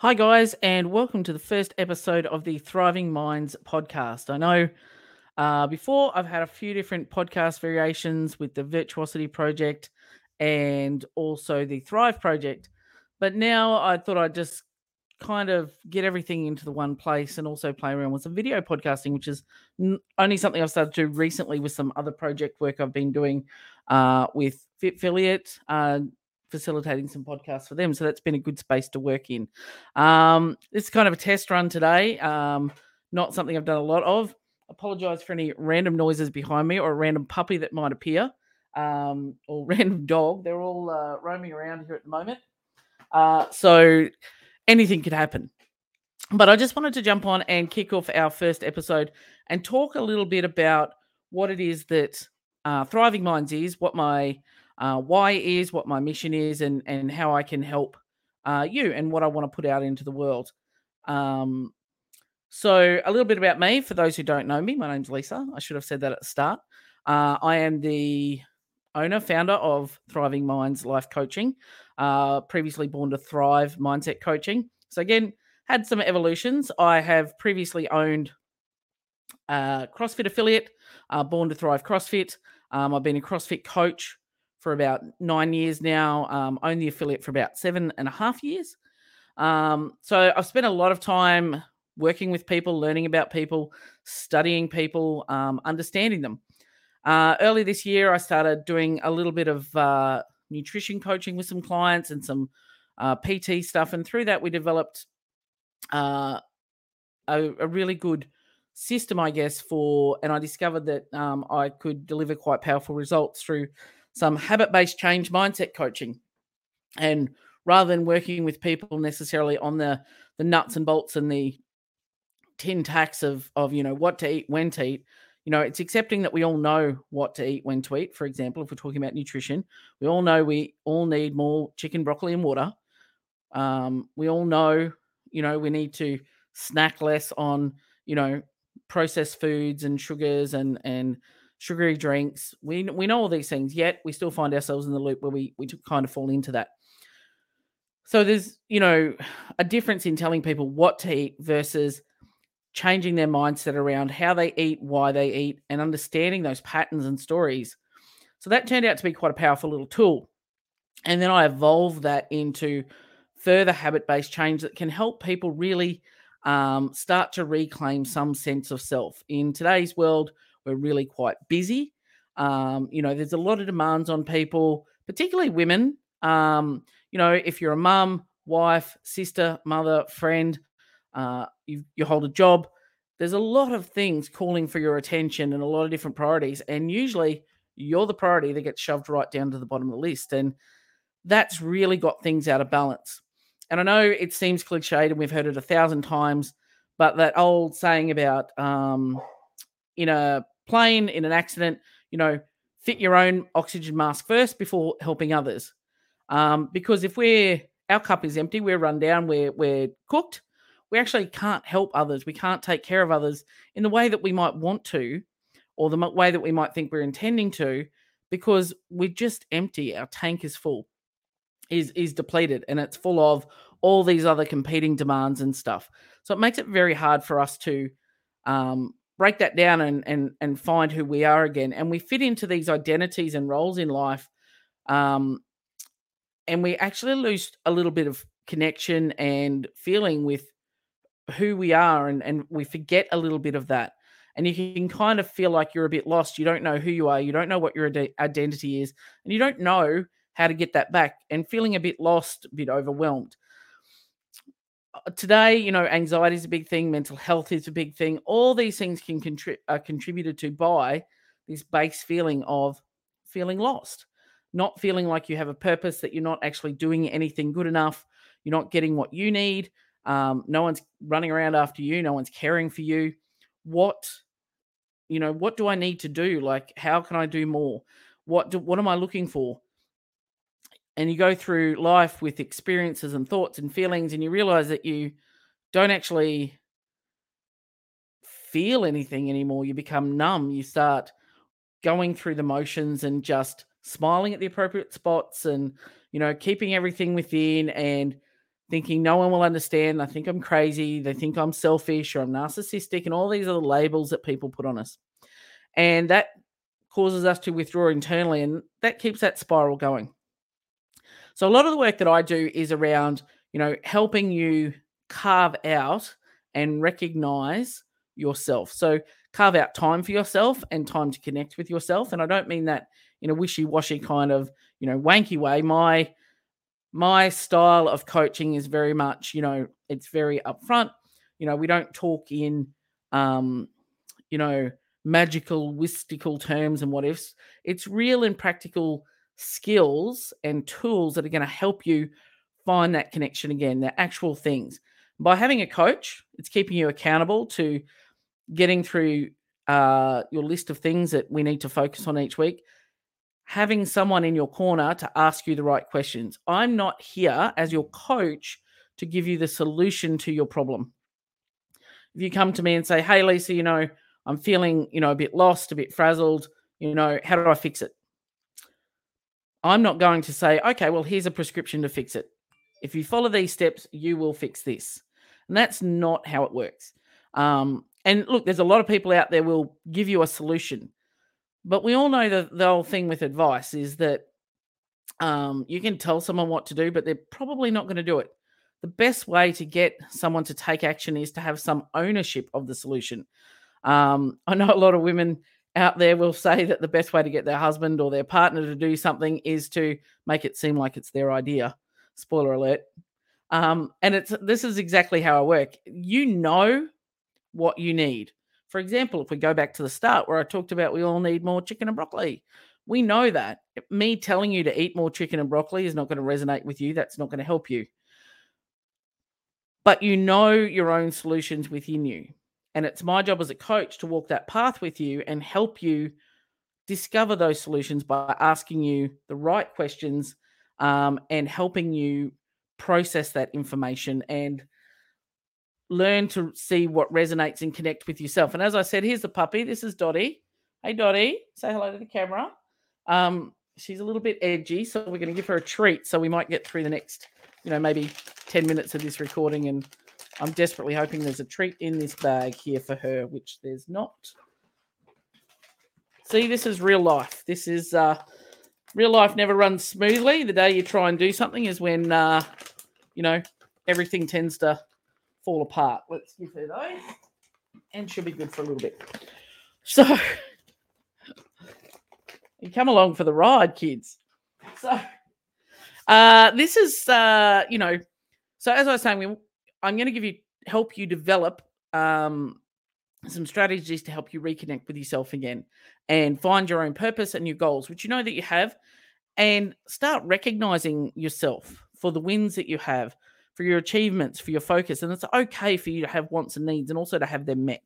Hi, guys, and welcome to the first episode of the Thriving Minds podcast. I know uh, before I've had a few different podcast variations with the Virtuosity Project and also the Thrive Project, but now I thought I'd just kind of get everything into the one place and also play around with some video podcasting, which is only something I've started to do recently with some other project work I've been doing uh, with Fitfiliate, uh, facilitating some podcasts for them. So that's been a good space to work in. Um, this is kind of a test run today, um, not something I've done a lot of. Apologize for any random noises behind me or a random puppy that might appear um, or random dog. They're all uh, roaming around here at the moment. Uh, so anything could happen. But I just wanted to jump on and kick off our first episode and talk a little bit about what it is that uh, Thriving Minds is, what my uh, why is, what my mission is, and and how I can help uh, you and what I want to put out into the world. Um, so a little bit about me for those who don't know me. My name's Lisa. I should have said that at the start. Uh, I am the owner, founder of Thriving Minds Life Coaching, uh, previously born to Thrive Mindset Coaching. So, again, had some evolutions. I have previously owned a CrossFit affiliate, uh, Born to Thrive CrossFit. Um, I've been a CrossFit coach for about nine years now, um, own the affiliate for about seven and a half years. Um, so, I've spent a lot of time working with people, learning about people, studying people, um, understanding them. Uh, early this year, I started doing a little bit of uh, nutrition coaching with some clients and some uh, PT stuff. And through that, we developed uh, a, a, really good system, I guess, for, and I discovered that um, I could deliver quite powerful results through some habit based change mindset coaching. And rather than working with people necessarily on the, the nuts and bolts and the tin tacks of, of, you know, what to eat, when to eat, you know, it's accepting that we all know what to eat when to eat. For example, if we're talking about nutrition, we all know we all need more chicken, broccoli, and water. Um, we all know, you know, we need to snack less on, you know, processed foods and sugars and and sugary drinks. We we know all these things, yet we still find ourselves in the loop where we we kind of fall into that. So there's, you know, a difference in telling people what to eat versus changing their mindset around how they eat, why they eat, and understanding those patterns and stories. So that turned out to be quite a powerful little tool. And then I evolved that into further habit based change that can help people really um, start to reclaim some sense of self. In today's world, we're really quite busy. Um, you know, there's a lot of demands on people, particularly women. Um, you know, if you're a mum, wife, sister, mother, friend, uh, you, you hold a job. There's a lot of things calling for your attention and a lot of different priorities. And usually you're the priority that gets shoved right down to the bottom of the list. And that's really got things out of balance. And I know it seems cliched and we've heard it a thousand times, but that old saying about um, in a plane, in an accident, you know, fit your own oxygen mask first before helping others. Um, because if we're our cup is empty, we're run down, we're we're cooked, we actually can't help others. We can't take care of others in the way that we might want to, or the way that we might think we're intending to, because we're just empty. Our tank is full, is is depleted, and it's full of all these other competing demands and stuff. So it makes it very hard for us to um, break that down and and and find who we are again. And we fit into these identities and roles in life, um, and we actually lose a little bit of connection and feeling with who we are and, and we forget a little bit of that and you can kind of feel like you're a bit lost you don't know who you are you don't know what your ad- identity is and you don't know how to get that back and feeling a bit lost a bit overwhelmed today you know anxiety is a big thing mental health is a big thing all these things can contribute are contributed to by this base feeling of feeling lost not feeling like you have a purpose that you're not actually doing anything good enough you're not getting what you need um, no one's running around after you. No one's caring for you. What, you know, what do I need to do? Like, how can I do more? What do, what am I looking for? And you go through life with experiences and thoughts and feelings, and you realize that you don't actually feel anything anymore. You become numb. You start going through the motions and just smiling at the appropriate spots and, you know, keeping everything within and thinking no one will understand. I think I'm crazy. They think I'm selfish or I'm narcissistic, and all these other labels that people put on us. And that causes us to withdraw internally, and that keeps that spiral going. So, a lot of the work that I do is around, you know, helping you carve out and recognize yourself. So, carve out time for yourself and time to connect with yourself. And I don't mean that in a wishy-washy kind of, you know, wanky way. My my style of coaching is very much, you know, it's very upfront. You know, we don't talk in, um, you know, magical, mystical terms and what ifs. It's real and practical skills and tools that are going to help you find that connection again, the actual things. By having a coach, it's keeping you accountable to getting through uh, your list of things that we need to focus on each week having someone in your corner to ask you the right questions. I'm not here as your coach to give you the solution to your problem. If you come to me and say, "Hey Lisa, you know, I'm feeling, you know, a bit lost, a bit frazzled, you know, how do I fix it?" I'm not going to say, "Okay, well, here's a prescription to fix it. If you follow these steps, you will fix this." And that's not how it works. Um, and look, there's a lot of people out there will give you a solution but we all know that the whole thing with advice is that um, you can tell someone what to do, but they're probably not going to do it. The best way to get someone to take action is to have some ownership of the solution. Um, I know a lot of women out there will say that the best way to get their husband or their partner to do something is to make it seem like it's their idea. Spoiler alert. Um, and it's this is exactly how I work. You know what you need. For example, if we go back to the start where I talked about we all need more chicken and broccoli, we know that. Me telling you to eat more chicken and broccoli is not going to resonate with you. That's not going to help you. But you know your own solutions within you. And it's my job as a coach to walk that path with you and help you discover those solutions by asking you the right questions um, and helping you process that information and learn to see what resonates and connect with yourself. And as I said, here's the puppy. This is Dottie. Hey, Dottie, say hello to the camera. Um, she's a little bit edgy, so we're going to give her a treat. So we might get through the next, you know, maybe 10 minutes of this recording. And I'm desperately hoping there's a treat in this bag here for her, which there's not. See, this is real life. This is uh, real life never runs smoothly. The day you try and do something is when, uh, you know, everything tends to fall apart. Let's give her those. And she'll be good for a little bit. So you come along for the ride, kids. So uh, this is uh, you know, so as I was saying, we, I'm going to give you help you develop um, some strategies to help you reconnect with yourself again and find your own purpose and your goals, which you know that you have, and start recognizing yourself for the wins that you have, for your achievements, for your focus. And it's okay for you to have wants and needs and also to have them met.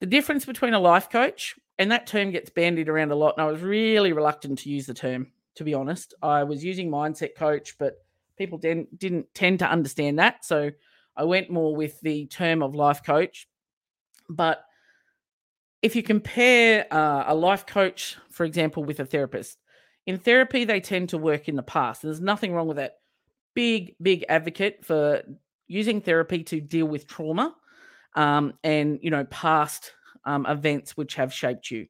The difference between a life coach, and that term gets bandied around a lot, and I was really reluctant to use the term, to be honest. I was using mindset coach, but people didn't, didn't tend to understand that. So I went more with the term of life coach. But if you compare uh, a life coach, for example, with a therapist, in therapy, they tend to work in the past. There's nothing wrong with that big, big advocate for using therapy to deal with trauma um, and, you know, past um, events which have shaped you.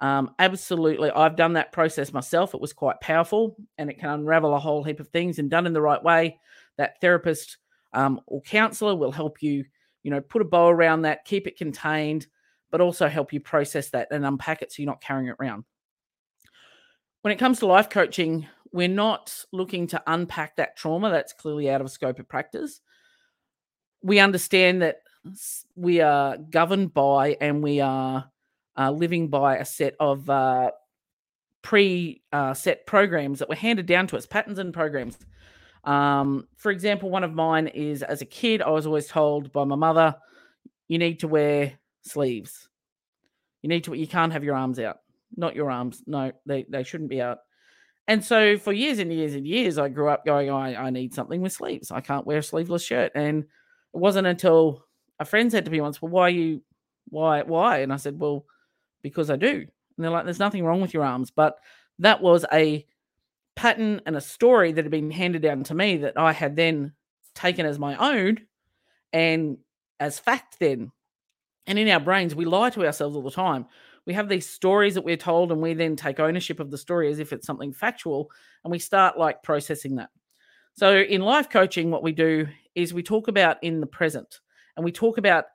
Um, absolutely. I've done that process myself. It was quite powerful and it can unravel a whole heap of things and done in the right way. That therapist um, or counselor will help you, you know, put a bow around that, keep it contained, but also help you process that and unpack it so you're not carrying it around. When it comes to life coaching, we're not looking to unpack that trauma that's clearly out of scope of practice. We understand that we are governed by and we are uh, living by a set of uh, pre uh, set programs that were handed down to us, patterns and programs. Um, for example, one of mine is as a kid, I was always told by my mother, you need to wear sleeves. You need to, you can't have your arms out. Not your arms. No, they, they shouldn't be out. And so for years and years and years, I grew up going, I, I need something with sleeves. I can't wear a sleeveless shirt. And it wasn't until a friend said to me once, Well, why you why why? And I said, Well, because I do. And they're like, There's nothing wrong with your arms. But that was a pattern and a story that had been handed down to me that I had then taken as my own and as fact then. And in our brains, we lie to ourselves all the time. We have these stories that we're told, and we then take ownership of the story as if it's something factual, and we start like processing that. So, in life coaching, what we do is we talk about in the present and we talk about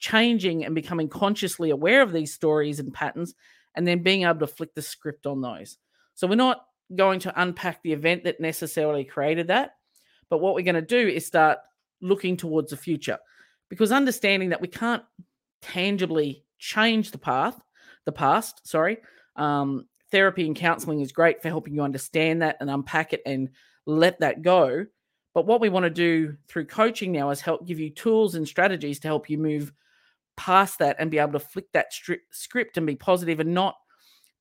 changing and becoming consciously aware of these stories and patterns and then being able to flick the script on those. So, we're not going to unpack the event that necessarily created that, but what we're going to do is start looking towards the future because understanding that we can't tangibly change the path, the past, sorry. Um, therapy and counseling is great for helping you understand that and unpack it and let that go. But what we want to do through coaching now is help give you tools and strategies to help you move past that and be able to flick that stri- script and be positive and not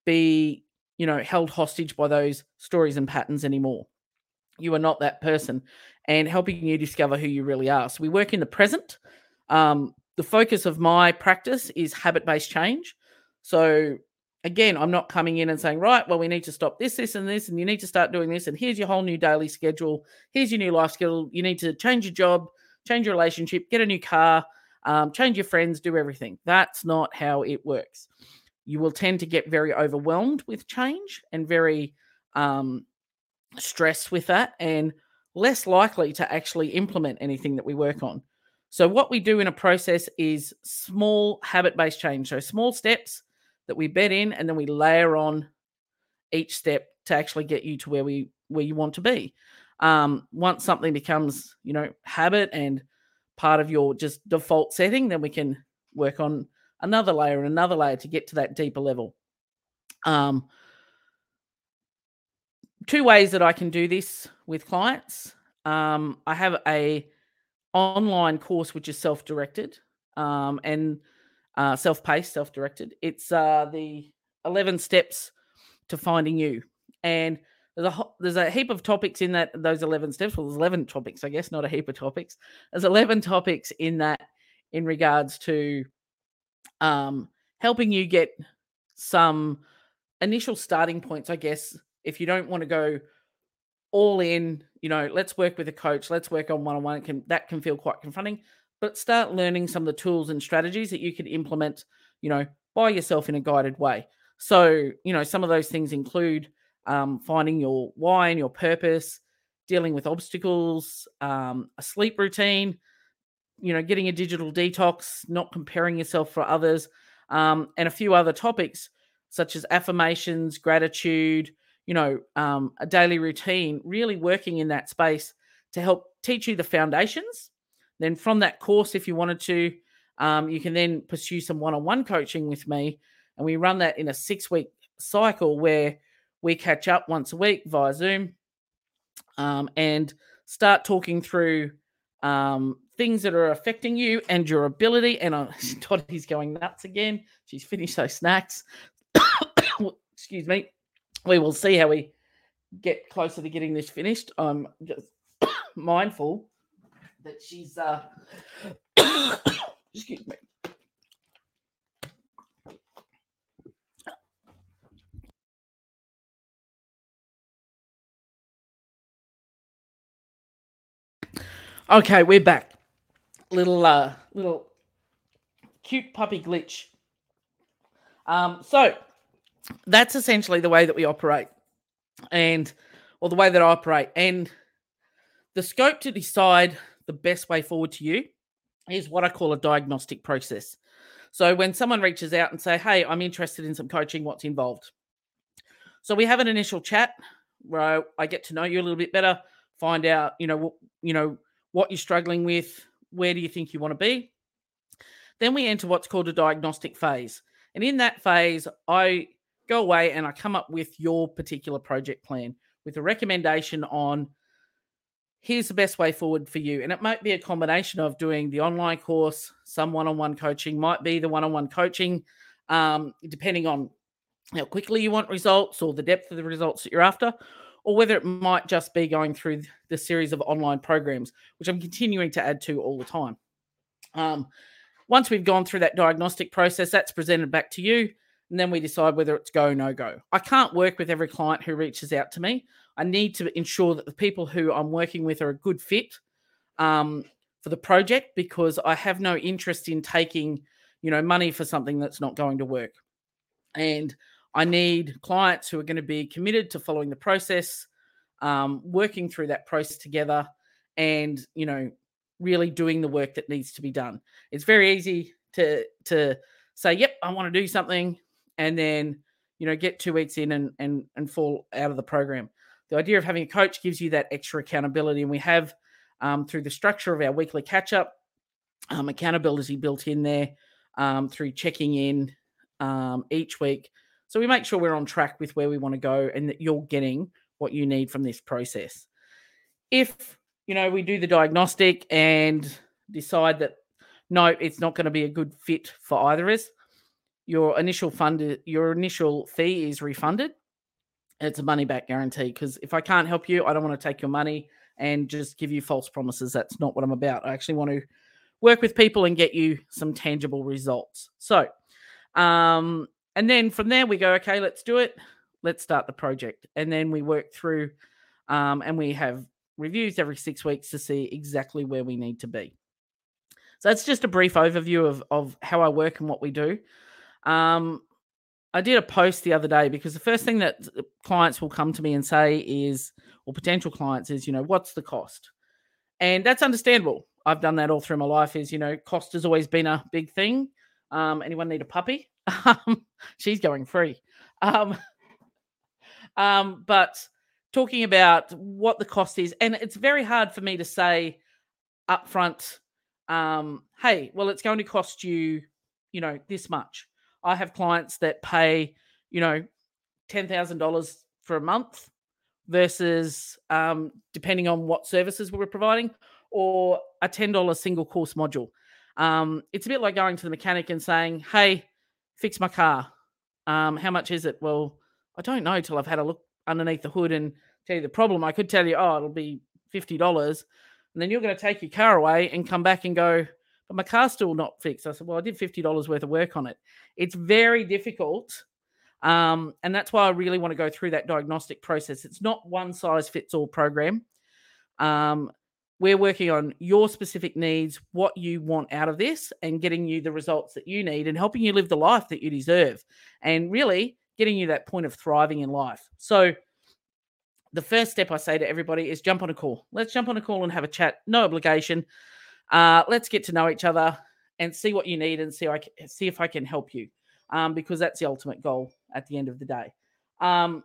be, you know, held hostage by those stories and patterns anymore. You are not that person and helping you discover who you really are. So we work in the present. Um, the focus of my practice is habit based change. So again, I'm not coming in and saying, right, well, we need to stop this, this, and this, and you need to start doing this, and here's your whole new daily schedule. Here's your new life schedule. You need to change your job, change your relationship, get a new car, um, change your friends, do everything. That's not how it works. You will tend to get very overwhelmed with change and very um, stressed with that, and less likely to actually implement anything that we work on. So, what we do in a process is small habit based change. So, small steps that we bed in and then we layer on each step to actually get you to where we where you want to be um, once something becomes you know habit and part of your just default setting then we can work on another layer and another layer to get to that deeper level um, two ways that i can do this with clients um, i have a online course which is self-directed um, and uh, self-paced, self-directed. It's uh, the 11 steps to finding you. And there's a there's a heap of topics in that those 11 steps. Well, there's 11 topics, I guess, not a heap of topics. There's 11 topics in that in regards to um, helping you get some initial starting points, I guess, if you don't want to go all in, you know, let's work with a coach, let's work on one-on-one, can that can feel quite confronting but start learning some of the tools and strategies that you could implement, you know, by yourself in a guided way. So, you know, some of those things include um, finding your why and your purpose, dealing with obstacles, um, a sleep routine, you know, getting a digital detox, not comparing yourself for others, um, and a few other topics such as affirmations, gratitude, you know, um, a daily routine, really working in that space to help teach you the foundations. Then from that course, if you wanted to, um, you can then pursue some one-on-one coaching with me, and we run that in a six-week cycle where we catch up once a week via Zoom, um, and start talking through um, things that are affecting you and your ability. And uh, Toddy's going nuts again. She's finished those snacks. Excuse me. We will see how we get closer to getting this finished. I'm just mindful that she's uh excuse me. Okay, we're back. Little uh little cute puppy glitch. Um so that's essentially the way that we operate and or the way that I operate and the scope to decide the best way forward to you is what I call a diagnostic process. So when someone reaches out and say, "Hey, I'm interested in some coaching, what's involved?" So we have an initial chat where I get to know you a little bit better, find out, you know, you know, what you're struggling with, where do you think you want to be? Then we enter what's called a diagnostic phase. And in that phase, I go away and I come up with your particular project plan with a recommendation on here's the best way forward for you. And it might be a combination of doing the online course, some one on one coaching, might be the one on one coaching, um, depending on how quickly you want results or the depth of the results that you're after, or whether it might just be going through the series of online programs, which I'm continuing to add to all the time. Um, once we've gone through that diagnostic process, that's presented back to you. And then we decide whether it's go, no go. I can't work with every client who reaches out to me. I need to ensure that the people who I'm working with are a good fit um, for the project because I have no interest in taking, you know, money for something that's not going to work. And I need clients who are going to be committed to following the process, um, working through that process together, and you know, really doing the work that needs to be done. It's very easy to to say, "Yep, I want to do something," and then you know get two weeks in and and and fall out of the program. The idea of having a coach gives you that extra accountability, and we have um, through the structure of our weekly catch up um, accountability built in there um, through checking in um, each week. So we make sure we're on track with where we want to go and that you're getting what you need from this process. If you know we do the diagnostic and decide that no, it's not going to be a good fit for either of us, your initial fund, your initial fee is refunded. It's a money back guarantee because if I can't help you, I don't want to take your money and just give you false promises. That's not what I'm about. I actually want to work with people and get you some tangible results. So, um, and then from there we go, okay, let's do it. Let's start the project. And then we work through um, and we have reviews every six weeks to see exactly where we need to be. So that's just a brief overview of, of how I work and what we do. Um, I did a post the other day because the first thing that clients will come to me and say is, or potential clients is, you know, what's the cost? And that's understandable. I've done that all through my life. Is you know, cost has always been a big thing. Um, anyone need a puppy? Um, she's going free. Um, um, but talking about what the cost is, and it's very hard for me to say upfront, um, hey, well, it's going to cost you, you know, this much. I have clients that pay, you know, $10,000 for a month versus um, depending on what services we're providing or a $10 single course module. Um, it's a bit like going to the mechanic and saying, hey, fix my car. Um, how much is it? Well, I don't know till I've had a look underneath the hood and tell you the problem. I could tell you, oh, it'll be $50. And then you're going to take your car away and come back and go, but my car's still not fixed. I said, well, I did $50 worth of work on it. It's very difficult. Um, and that's why I really want to go through that diagnostic process. It's not one size fits all program. Um, we're working on your specific needs, what you want out of this, and getting you the results that you need and helping you live the life that you deserve. And really getting you that point of thriving in life. So, the first step I say to everybody is jump on a call. Let's jump on a call and have a chat. No obligation. Uh, let's get to know each other and see what you need and see I see if I can help you, um, because that's the ultimate goal at the end of the day. Um,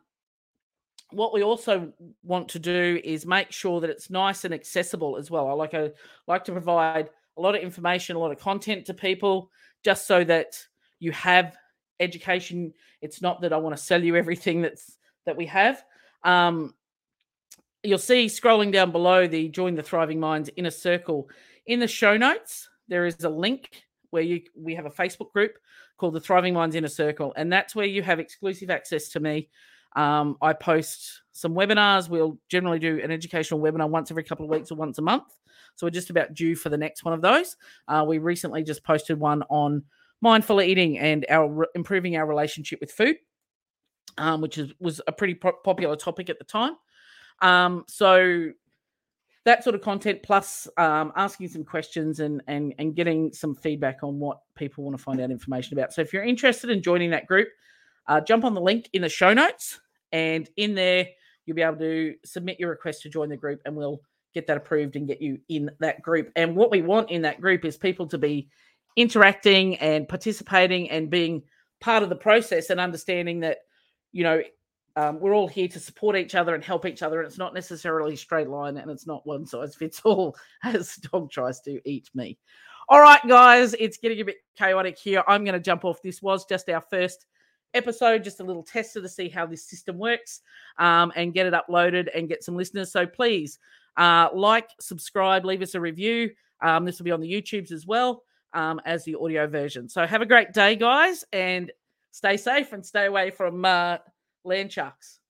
what we also want to do is make sure that it's nice and accessible as well. I like a like to provide a lot of information, a lot of content to people, just so that you have education. It's not that I want to sell you everything that's that we have. Um, you'll see scrolling down below the join the thriving minds inner circle in the show notes there is a link where you we have a facebook group called the thriving minds inner circle and that's where you have exclusive access to me um, i post some webinars we'll generally do an educational webinar once every couple of weeks or once a month so we're just about due for the next one of those uh, we recently just posted one on mindful eating and our improving our relationship with food um, which is, was a pretty po- popular topic at the time. Um, so that sort of content plus um, asking some questions and, and and getting some feedback on what people want to find out information about. So if you're interested in joining that group, uh, jump on the link in the show notes, and in there you'll be able to submit your request to join the group, and we'll get that approved and get you in that group. And what we want in that group is people to be interacting and participating and being part of the process and understanding that you know, um, we're all here to support each other and help each other. And it's not necessarily straight line and it's not one size fits all as dog tries to eat me. All right, guys, it's getting a bit chaotic here. I'm going to jump off. This was just our first episode, just a little tester to see how this system works um, and get it uploaded and get some listeners. So please uh, like, subscribe, leave us a review. Um, this will be on the YouTubes as well um, as the audio version. So have a great day, guys, and stay safe and stay away from uh, land sharks.